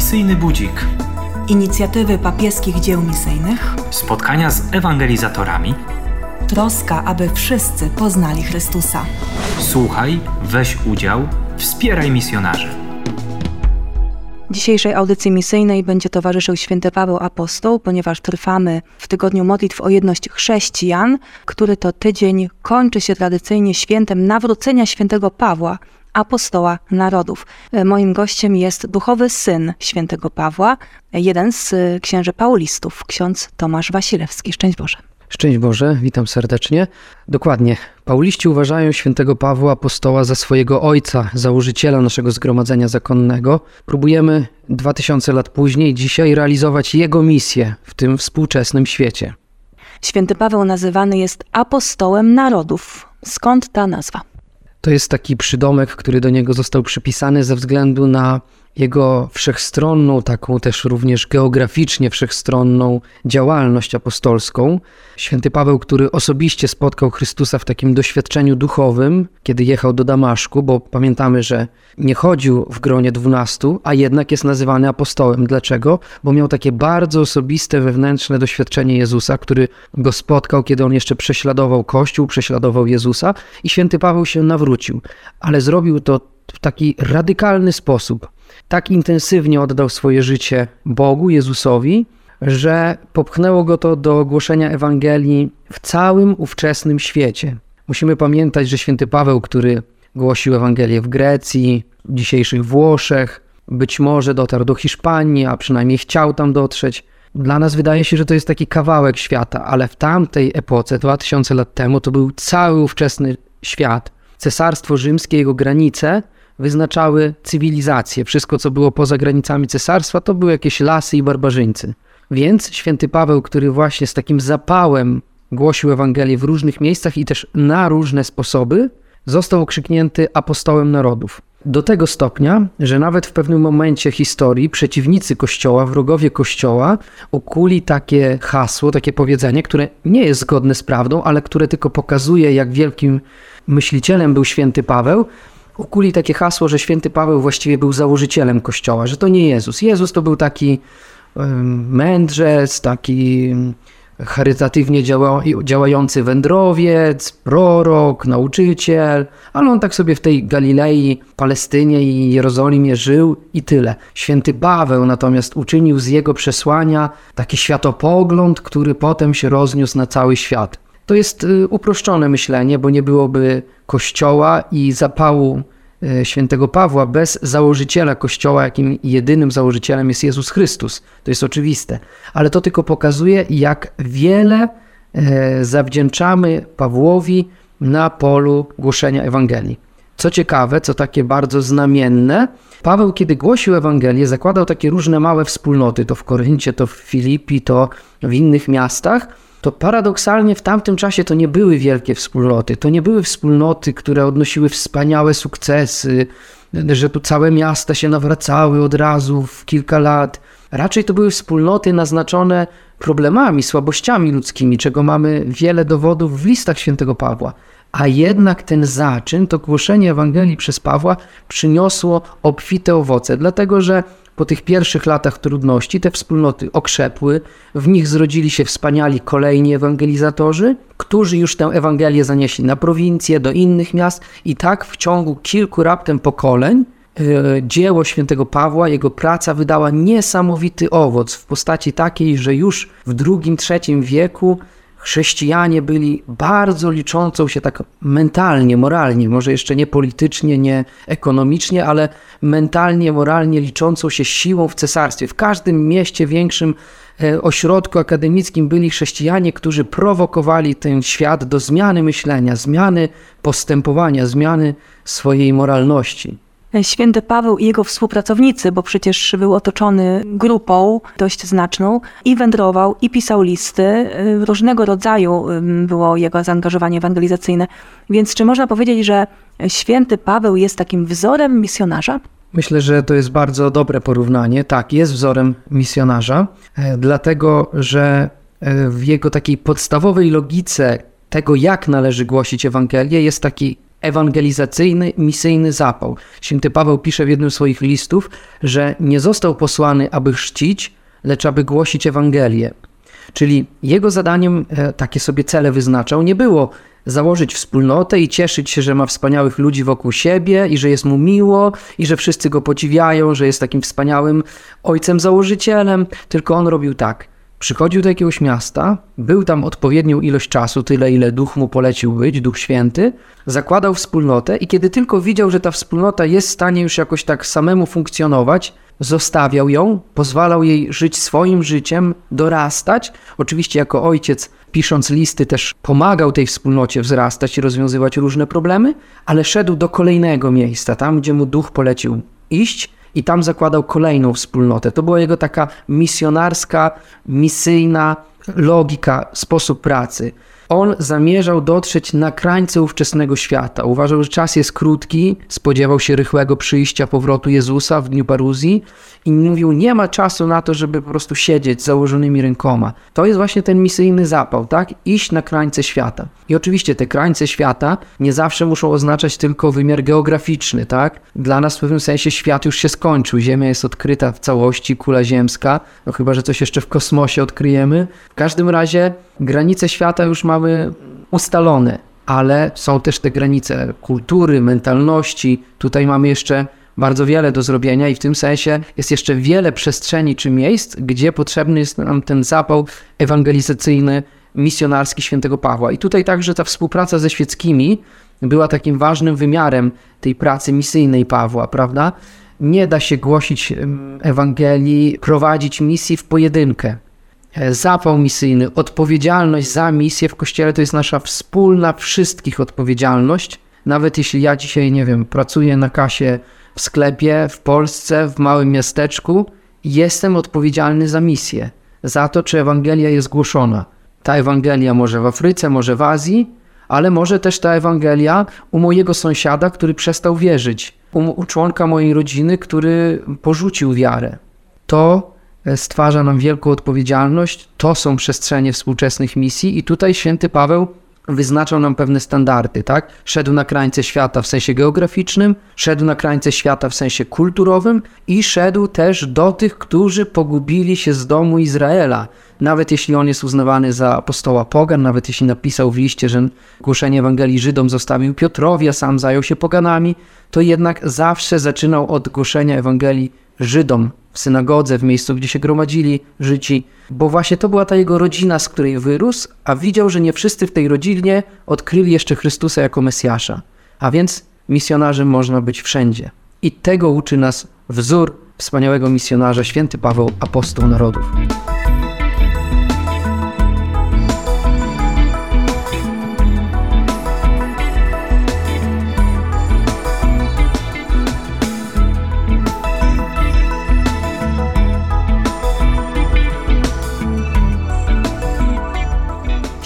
Misyjny Budzik. Inicjatywy papieskich dzieł misyjnych. Spotkania z ewangelizatorami. Troska, aby wszyscy poznali Chrystusa. Słuchaj, weź udział, wspieraj misjonarzy. Dzisiejszej audycji misyjnej będzie towarzyszył święty Paweł Apostoł, ponieważ trwamy w tygodniu modlitw o jedność chrześcijan, który to tydzień kończy się tradycyjnie świętem nawrócenia świętego Pawła, apostoła narodów. Moim gościem jest duchowy syn świętego Pawła, jeden z księży paulistów, ksiądz Tomasz Wasilewski. Szczęść Boże. Szczęść Boże, witam serdecznie. Dokładnie. Pauliści uważają świętego Pawła apostoła za swojego ojca, założyciela naszego zgromadzenia zakonnego. Próbujemy 2000 lat później, dzisiaj realizować jego misję w tym współczesnym świecie. Święty Paweł nazywany jest apostołem narodów. Skąd ta nazwa? To jest taki przydomek, który do niego został przypisany ze względu na jego wszechstronną, taką też również geograficznie wszechstronną działalność apostolską. Święty Paweł, który osobiście spotkał Chrystusa w takim doświadczeniu duchowym, kiedy jechał do Damaszku, bo pamiętamy, że nie chodził w gronie dwunastu, a jednak jest nazywany apostołem. Dlaczego? Bo miał takie bardzo osobiste, wewnętrzne doświadczenie Jezusa, który go spotkał, kiedy on jeszcze prześladował Kościół, prześladował Jezusa i święty Paweł się nawrócił, ale zrobił to w taki radykalny sposób tak intensywnie oddał swoje życie Bogu, Jezusowi, że popchnęło go to do głoszenia Ewangelii w całym ówczesnym świecie. Musimy pamiętać, że święty Paweł, który głosił Ewangelię w Grecji, w dzisiejszych Włoszech, być może dotarł do Hiszpanii, a przynajmniej chciał tam dotrzeć. Dla nas wydaje się, że to jest taki kawałek świata, ale w tamtej epoce, 2000 lat temu, to był cały ówczesny świat. Cesarstwo rzymskie, jego granice wyznaczały cywilizację. Wszystko, co było poza granicami cesarstwa, to były jakieś lasy i barbarzyńcy. Więc święty Paweł, który właśnie z takim zapałem głosił Ewangelię w różnych miejscach i też na różne sposoby, został okrzyknięty apostołem narodów. Do tego stopnia, że nawet w pewnym momencie historii przeciwnicy Kościoła, wrogowie Kościoła ukuli takie hasło, takie powiedzenie, które nie jest zgodne z prawdą, ale które tylko pokazuje, jak wielkim myślicielem był święty Paweł, ukuli takie hasło, że święty Paweł właściwie był założycielem Kościoła, że to nie Jezus. Jezus to był taki mędrzec, taki charytatywnie działa, działający wędrowiec, prorok, nauczyciel, ale on tak sobie w tej Galilei, Palestynie i Jerozolimie żył i tyle. Święty Paweł natomiast uczynił z jego przesłania taki światopogląd, który potem się rozniósł na cały świat. To jest y, uproszczone myślenie, bo nie byłoby Kościoła i zapału y, świętego Pawła bez założyciela Kościoła, jakim jedynym założycielem jest Jezus Chrystus. To jest oczywiste. Ale to tylko pokazuje, jak wiele e, zawdzięczamy Pawłowi na polu głoszenia Ewangelii. Co ciekawe, co takie bardzo znamienne, Paweł, kiedy głosił Ewangelię, zakładał takie różne małe wspólnoty, to w Koryncie, to w Filipi, to w innych miastach, to paradoksalnie w tamtym czasie to nie były wielkie wspólnoty, to nie były wspólnoty, które odnosiły wspaniałe sukcesy, że tu całe miasta się nawracały od razu w kilka lat. Raczej to były wspólnoty naznaczone problemami, słabościami ludzkimi, czego mamy wiele dowodów w listach świętego Pawła. A jednak ten zaczyn, to głoszenie Ewangelii przez Pawła przyniosło obfite owoce, dlatego że po tych pierwszych latach trudności te wspólnoty okrzepły, w nich zrodzili się wspaniali kolejni ewangelizatorzy, którzy już tę Ewangelię zanieśli na prowincję, do innych miast i tak w ciągu kilku raptem pokoleń e, dzieło świętego Pawła, jego praca wydała niesamowity owoc w postaci takiej, że już w II, III wieku chrześcijanie byli bardzo liczącą się tak mentalnie, moralnie, może jeszcze nie politycznie, nie ekonomicznie, ale mentalnie, moralnie liczącą się siłą w cesarstwie. W każdym mieście większym e, ośrodku akademickim byli chrześcijanie, którzy prowokowali ten świat do zmiany myślenia, zmiany postępowania, zmiany swojej moralności. Święty Paweł i jego współpracownicy, bo przecież był otoczony grupą dość znaczną i wędrował, i pisał listy. Y, różnego rodzaju było jego zaangażowanie ewangelizacyjne. Więc czy można powiedzieć, że święty Paweł jest takim wzorem misjonarza? Myślę, że to jest bardzo dobre porównanie. Tak, jest wzorem misjonarza, e, dlatego że e, w jego takiej podstawowej logice tego, jak należy głosić Ewangelię, jest taki ewangelizacyjny, misyjny zapał. Święty Paweł pisze w jednym z swoich listów, że nie został posłany, aby chrzcić, lecz aby głosić Ewangelię. Czyli jego zadaniem, e, takie sobie cele wyznaczał, nie było założyć wspólnotę i cieszyć się, że ma wspaniałych ludzi wokół siebie i że jest mu miło i że wszyscy go podziwiają, że jest takim wspaniałym ojcem założycielem, tylko on robił tak. Przychodził do jakiegoś miasta, był tam odpowiednią ilość czasu, tyle ile duch mu polecił być, duch święty, zakładał wspólnotę i kiedy tylko widział, że ta wspólnota jest w stanie już jakoś tak samemu funkcjonować, zostawiał ją, pozwalał jej żyć swoim życiem, dorastać. Oczywiście, jako ojciec, pisząc listy, też pomagał tej wspólnocie wzrastać i rozwiązywać różne problemy, ale szedł do kolejnego miejsca, tam gdzie mu duch polecił iść i tam zakładał kolejną wspólnotę. To była jego taka misjonarska, misyjna logika, sposób pracy. On zamierzał dotrzeć na krańce ówczesnego świata. Uważał, że czas jest krótki, spodziewał się rychłego przyjścia powrotu Jezusa w dniu paruzji i mówił, nie ma czasu na to, żeby po prostu siedzieć z założonymi rękoma. To jest właśnie ten misyjny zapał, tak? Iść na krańce świata. I oczywiście te krańce świata nie zawsze muszą oznaczać tylko wymiar geograficzny, tak? Dla nas w pewnym sensie świat już się skończył, Ziemia jest odkryta w całości, kula ziemska, no chyba, że coś jeszcze w kosmosie odkryjemy. W każdym razie granice świata już mamy ustalone, ale są też te granice kultury, mentalności. Tutaj mamy jeszcze bardzo wiele do zrobienia i w tym sensie jest jeszcze wiele przestrzeni czy miejsc, gdzie potrzebny jest nam ten zapał ewangelizacyjny, misjonarski świętego Pawła. I tutaj także ta współpraca ze świeckimi była takim ważnym wymiarem tej pracy misyjnej Pawła, prawda? Nie da się głosić Ewangelii, prowadzić misji w pojedynkę. E, zapał misyjny, odpowiedzialność za misję w Kościele to jest nasza wspólna, wszystkich odpowiedzialność. Nawet jeśli ja dzisiaj, nie wiem, pracuję na kasie w sklepie w Polsce, w małym miasteczku, jestem odpowiedzialny za misję, za to, czy Ewangelia jest głoszona. Ta Ewangelia może w Afryce, może w Azji, ale może też ta Ewangelia u mojego sąsiada, który przestał wierzyć, u, u członka mojej rodziny, który porzucił wiarę. To stwarza nam wielką odpowiedzialność, to są przestrzenie współczesnych misji i tutaj święty Paweł wyznaczał nam pewne standardy, tak? Szedł na krańce świata w sensie geograficznym, szedł na krańce świata w sensie kulturowym i szedł też do tych, którzy pogubili się z domu Izraela. Nawet jeśli on jest uznawany za apostoła pogan, nawet jeśli napisał w liście, że głoszenie Ewangelii Żydom zostawił Piotrowi, a sam zajął się poganami, to jednak zawsze zaczynał od głoszenia Ewangelii Żydom w synagodze, w miejscu, gdzie się gromadzili Żydzi, bo właśnie to była ta jego rodzina, z której wyrósł, a widział, że nie wszyscy w tej rodzinie odkryli jeszcze Chrystusa jako Mesjasza. A więc misjonarzem można być wszędzie. I tego uczy nas wzór wspaniałego misjonarza, święty Paweł, apostoł narodów.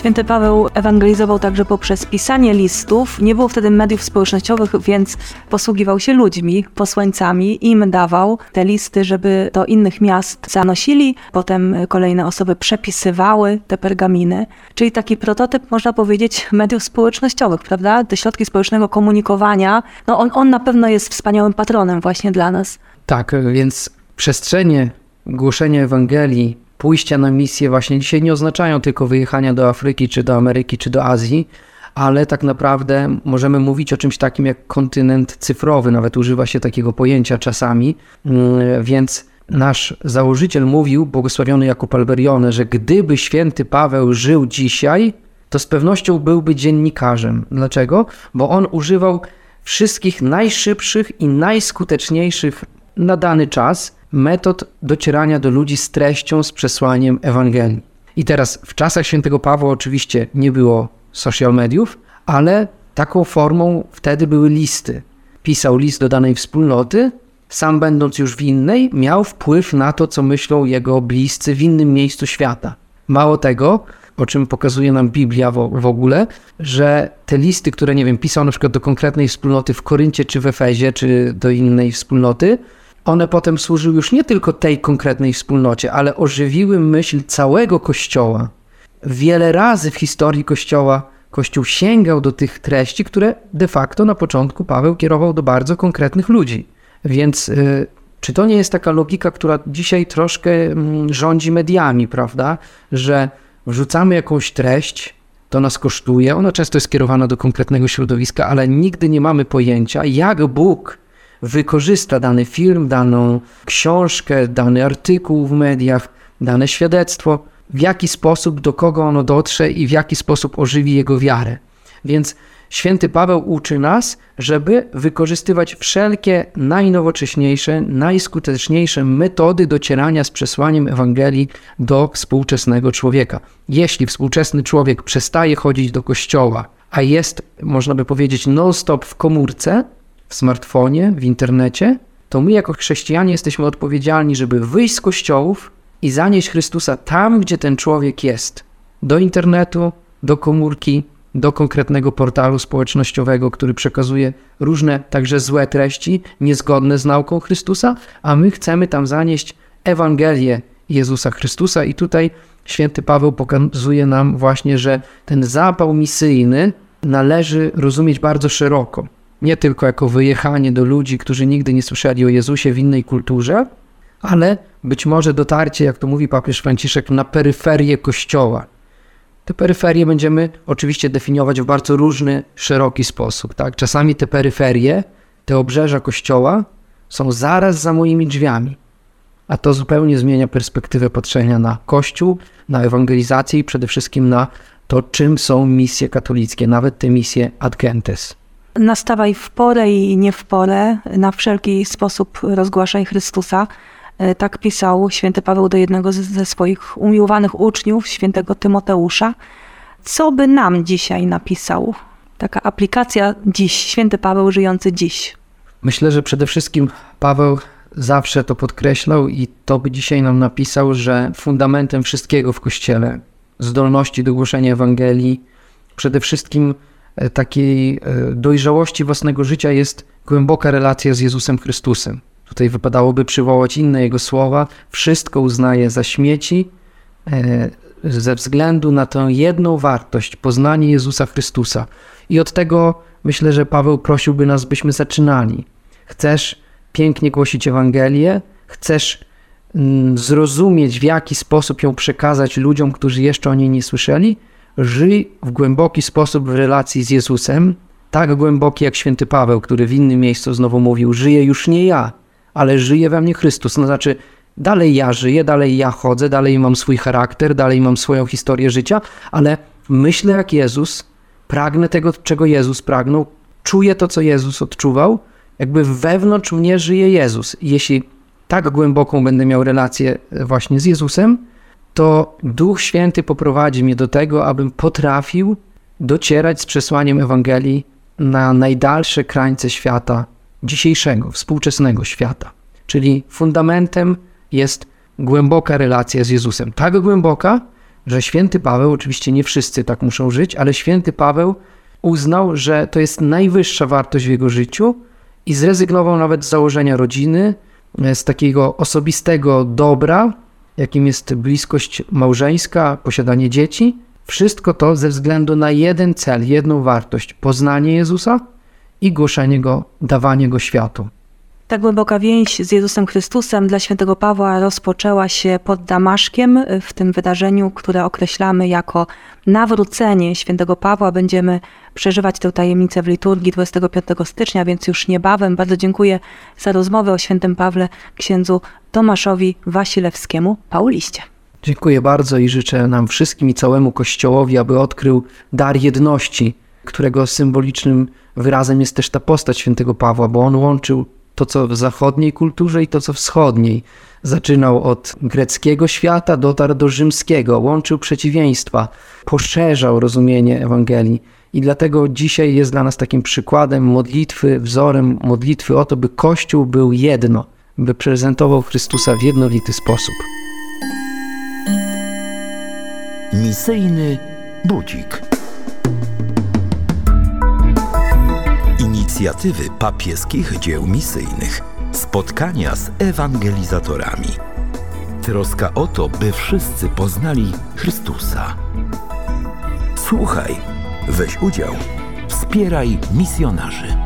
Święty Paweł ewangelizował także poprzez pisanie listów. Nie było wtedy mediów społecznościowych, więc posługiwał się ludźmi, posłańcami. Im dawał te listy, żeby do innych miast zanosili. Potem kolejne osoby przepisywały te pergaminy. Czyli taki prototyp, można powiedzieć, mediów społecznościowych, prawda? Te środki społecznego komunikowania. No on, on na pewno jest wspaniałym patronem właśnie dla nas. Tak, więc przestrzenie głoszenia Ewangelii pójścia na misję właśnie dzisiaj nie oznaczają tylko wyjechania do Afryki, czy do Ameryki, czy do Azji, ale tak naprawdę możemy mówić o czymś takim jak kontynent cyfrowy, nawet używa się takiego pojęcia czasami, mm, więc nasz założyciel mówił, błogosławiony Jakub Alberione, że gdyby święty Paweł żył dzisiaj, to z pewnością byłby dziennikarzem. Dlaczego? Bo on używał wszystkich najszybszych i najskuteczniejszych na dany czas metod docierania do ludzi z treścią, z przesłaniem Ewangelii. I teraz w czasach świętego Pawła oczywiście nie było social mediów, ale taką formą wtedy były listy. Pisał list do danej wspólnoty, sam będąc już w innej, miał wpływ na to, co myślą jego bliscy w innym miejscu świata. Mało tego, o czym pokazuje nam Biblia w, ogóle, że te listy, które, nie wiem, pisał na przykład do konkretnej wspólnoty w Koryncie, czy w Efezie, czy do innej wspólnoty, one potem służyły już nie tylko tej konkretnej wspólnocie, ale ożywiły myśl całego Kościoła. Wiele razy w historii Kościoła Kościół sięgał do tych treści, które de facto na początku Paweł kierował do bardzo konkretnych ludzi. Więc y, czy to nie jest taka logika, która dzisiaj troszkę mm, rządzi mediami, prawda? Że wrzucamy jakąś treść, to nas kosztuje, ona często jest skierowana do konkretnego środowiska, ale nigdy nie mamy pojęcia, jak Bóg wykorzysta dany film, daną książkę, dany artykuł w mediach, dane świadectwo, w jaki sposób, do kogo ono dotrze i w jaki sposób ożywi jego wiarę. Więc święty Paweł uczy nas, żeby wykorzystywać wszelkie najnowocześniejsze, najskuteczniejsze metody docierania z przesłaniem Ewangelii do współczesnego człowieka. Jeśli współczesny człowiek przestaje chodzić do kościoła, a jest, można by powiedzieć, non-stop w komórce, w smartfonie, w internecie, to my jako chrześcijanie jesteśmy odpowiedzialni, żeby wyjść z kościołów i zanieść Chrystusa tam, gdzie ten człowiek jest. Do internetu, do komórki, do konkretnego portalu społecznościowego, który przekazuje różne, także złe treści, niezgodne z nauką Chrystusa, a my chcemy tam zanieść Ewangelię Jezusa Chrystusa. I tutaj święty Paweł pokazuje nam właśnie, że ten zapał misyjny należy rozumieć bardzo szeroko. Nie tylko jako wyjechanie do ludzi, którzy nigdy nie słyszeli o Jezusie w innej kulturze, ale być może dotarcie, jak to mówi papież Franciszek, na peryferię Kościoła. Te peryferie będziemy oczywiście definiować w bardzo różny, szeroki sposób. Tak? Czasami te peryferie, te obrzeża Kościoła są zaraz za moimi drzwiami, a to zupełnie zmienia perspektywę patrzenia na Kościół, na ewangelizację i przede wszystkim na to, czym są misje katolickie, nawet te misje ad gentes. Nastawaj w porę i nie w porę, na wszelki sposób rozgłaszaj Chrystusa. E, tak pisał święty Paweł do jednego ze swoich umiłowanych uczniów, świętego Tymoteusza. Co by nam dzisiaj napisał? Taka aplikacja dziś, święty Paweł żyjący dziś. Myślę, że przede wszystkim Paweł zawsze to podkreślał i to by dzisiaj nam napisał, że fundamentem wszystkiego w Kościele, zdolności do głoszenia Ewangelii, przede wszystkim takiej e, dojrzałości własnego życia jest głęboka relacja z Jezusem Chrystusem. Tutaj wypadałoby przywołać inne jego słowa. Wszystko uznaje za śmieci e, ze względu na tę jedną wartość, poznanie Jezusa Chrystusa. I od tego myślę, że Paweł prosiłby nas, byśmy zaczynali. Chcesz pięknie głosić Ewangelię, chcesz mm, zrozumieć, w jaki sposób ją przekazać ludziom, którzy jeszcze o niej nie słyszeli, żyj w głęboki sposób w relacji z Jezusem, tak głęboki jak święty Paweł, który w innym miejscu znowu mówił: Żyję już nie ja, ale żyje we mnie Chrystus. No znaczy, dalej ja żyję, dalej ja chodzę, dalej mam swój charakter, dalej mam swoją historię życia, ale myślę jak Jezus, pragnę tego, czego Jezus pragnął, czuję to, co Jezus odczuwał, jakby wewnątrz mnie żyje Jezus. Jeśli tak głęboką będę miał relację właśnie z Jezusem, to Duch Święty poprowadzi mnie do tego, abym potrafił docierać z przesłaniem Ewangelii na najdalsze krańce świata, dzisiejszego, współczesnego świata. Czyli fundamentem jest głęboka relacja z Jezusem. Tak głęboka, że święty Paweł, oczywiście nie wszyscy tak muszą żyć, ale święty Paweł uznał, że to jest najwyższa wartość w jego życiu i zrezygnował nawet z założenia rodziny, z takiego osobistego dobra, jakim jest bliskość małżeńska, posiadanie dzieci. Wszystko to ze względu na jeden cel, jedną wartość poznanie Jezusa i głoszenie Go, dawanie Go światu. Ta głęboka więź z Jezusem Chrystusem dla świętego Pawła rozpoczęła się pod Damaszkiem w tym wydarzeniu, które określamy jako nawrócenie świętego Pawła. Będziemy przeżywać tę tajemnicę w liturgii 25 stycznia, więc już niebawem. Bardzo dziękuję za rozmowę o świętym Pawle księdzu Tomaszowi Wasilewskiemu, Pauliście. Dziękuję bardzo i życzę nam wszystkim i całemu Kościołowi, aby odkrył dar jedności, którego symbolicznym wyrazem jest też ta postać świętego Pawła, bo on łączył to, co w zachodniej kulturze i to, co wschodniej. Zaczynał od greckiego świata, dotarł do rzymskiego, łączył przeciwieństwa, poszerzał rozumienie Ewangelii. I dlatego dzisiaj jest dla nas takim przykładem modlitwy, wzorem modlitwy o to, by Kościół był jedno, by prezentował Chrystusa w jednolity sposób. Misyjny budzik. Inicjatywy papieskich dzieł misyjnych. Spotkania z ewangelizatorami. Troska o to, by wszyscy poznali Chrystusa. Słuchaj Weź udział, wspieraj misjonarzy.